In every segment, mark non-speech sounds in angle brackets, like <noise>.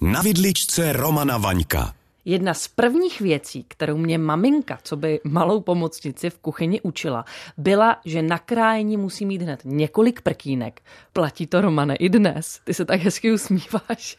Na vidličce Romana Vaňka. Jedna z prvních věcí, kterou mě maminka, co by malou pomocnici v kuchyni učila, byla, že na krájení musí mít hned několik prkínek. Platí to, Romane, i dnes. Ty se tak hezky usmíváš.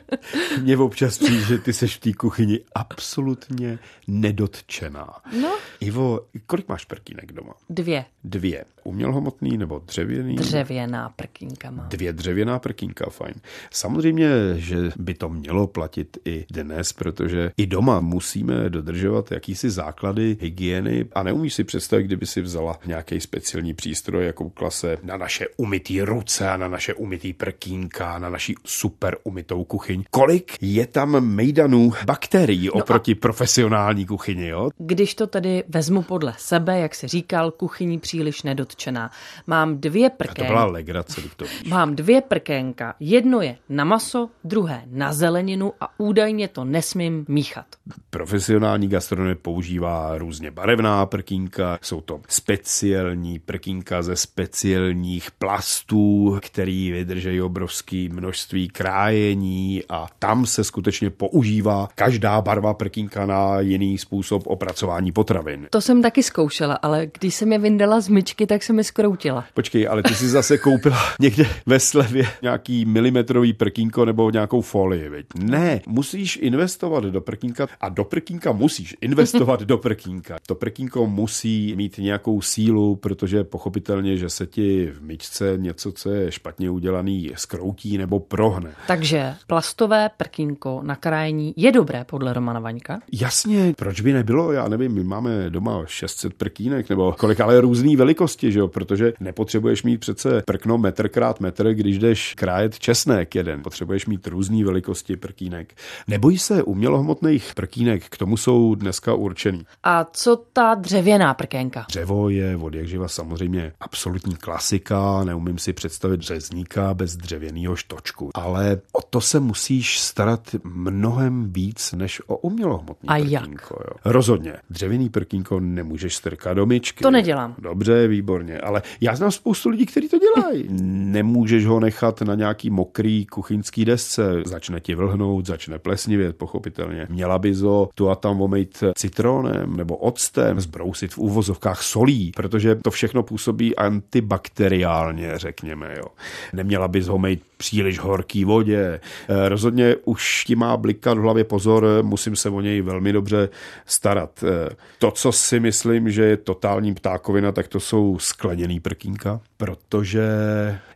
<laughs> Mě občas přijde, že ty seš v té kuchyni absolutně nedotčená. No. Ivo, kolik máš prkínek doma? Dvě. Dvě. Umělhmotný nebo dřevěný? Dřevěná prkínka má. Dvě dřevěná prkínka, fajn. Samozřejmě, že by to mělo platit i dnes, protože i doma musíme dodržovat jakýsi základy hygieny a neumíš si představit, kdyby si vzala nějaký speciální přístroj, jako klase na naše umytý ruce a na naše umytý prkínka, na naší super umytou kuchyň. Kolik je tam mejdanů bakterií no oproti a... profesionální kuchyni, jo? Když to tedy vezmu podle sebe, jak si říkal, kuchyní příliš nedotčená. Mám dvě prkénka. A to byla legrace, to víš. Mám dvě prkénka. Jedno je na maso, druhé na zeleninu a údajně to nesmím míchat. Profesionální gastronomie používá různě barevná prkínka, jsou to speciální prkínka ze speciálních plastů, který vydrží obrovské množství krájení a tam se skutečně používá každá barva prkínka na jiný způsob opracování potravin. To jsem taky zkoušela, ale když jsem je vyndala z myčky, tak se mi skroutila. Počkej, ale ty jsi zase koupila <laughs> někde ve slevě nějaký milimetrový prkínko nebo nějakou folii, veď? Ne, musíš investovat do prkínka a do prkínka musíš investovat do prkínka. To prkínko musí mít nějakou sílu, protože pochopitelně, že se ti v myčce něco, co je špatně udělaný, skroutí nebo prohne. Takže plastové prkínko na krájení je dobré podle Romana Vaňka? Jasně, proč by nebylo? Já nevím, my máme doma 600 prkínek nebo kolik, ale různé velikosti, že jo? protože nepotřebuješ mít přece prkno metr krát metr, když jdeš krájet česnek jeden. Potřebuješ mít různé velikosti prkínek. Nebojí se umělohmotných prkínek, k tomu jsou dneska určený. A co ta dřevěná prkénka? Dřevo je od jak živa samozřejmě absolutní klasika, neumím si představit řezníka bez dřevěného štočku, ale o to se musíš starat mnohem víc než o umělohmotný A prkínko. Jo. Rozhodně. Dřevěný prkínko nemůžeš strkat do myčky. To nedělám. Dobře, výborně, ale já znám spoustu lidí, kteří to dělají. <laughs> Nemůžeš ho nechat na nějaký mokrý kuchyňský desce, začne ti vlhnout, začne plesnivět, pochopitelně. Měla bys ho tu a tam omejt citronem nebo octem, zbrousit v úvozovkách solí, protože to všechno působí antibakteriálně, řekněme. Jo. Neměla bys ho mít příliš horký vodě. Eh, rozhodně už ti má blikat v hlavě pozor, musím se o něj velmi dobře starat. Eh, to, co si myslím, že je totální ptákovina, tak to jsou skleněný prkínka, protože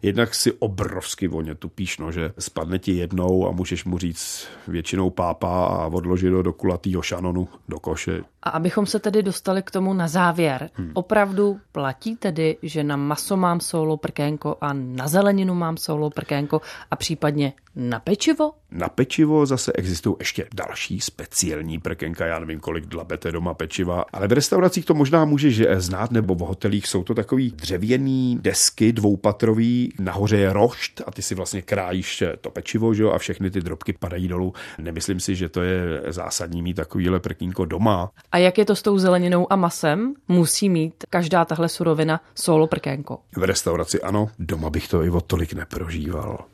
jednak si obrovsky voně tupíš nože. Spadne ti jednou a můžeš mu říct většinou pápa a odložit ho do kulatýho šanonu, do koše. A abychom se tedy dostali k tomu na závěr, hmm. opravdu platí tedy, že na maso mám solo prkénko a na zeleninu mám solo prkénko a případně na pečivo? Na pečivo zase existují ještě další speciální prkenka, já nevím, kolik dlabete doma pečiva, ale v restauracích to možná můžeš znát, nebo v hotelích jsou to takový dřevěný desky dvoupatrový, nahoře je rošt a ty si vlastně krájíš to pečivo, že jo, a všechny ty drobky padají dolů. Nemyslím si, že to je zásadní mít takovýhle prkínko doma. A jak je to s tou zeleninou a masem? Musí mít každá tahle surovina solo prkénko. V restauraci ano, doma bych to i o tolik neprožíval.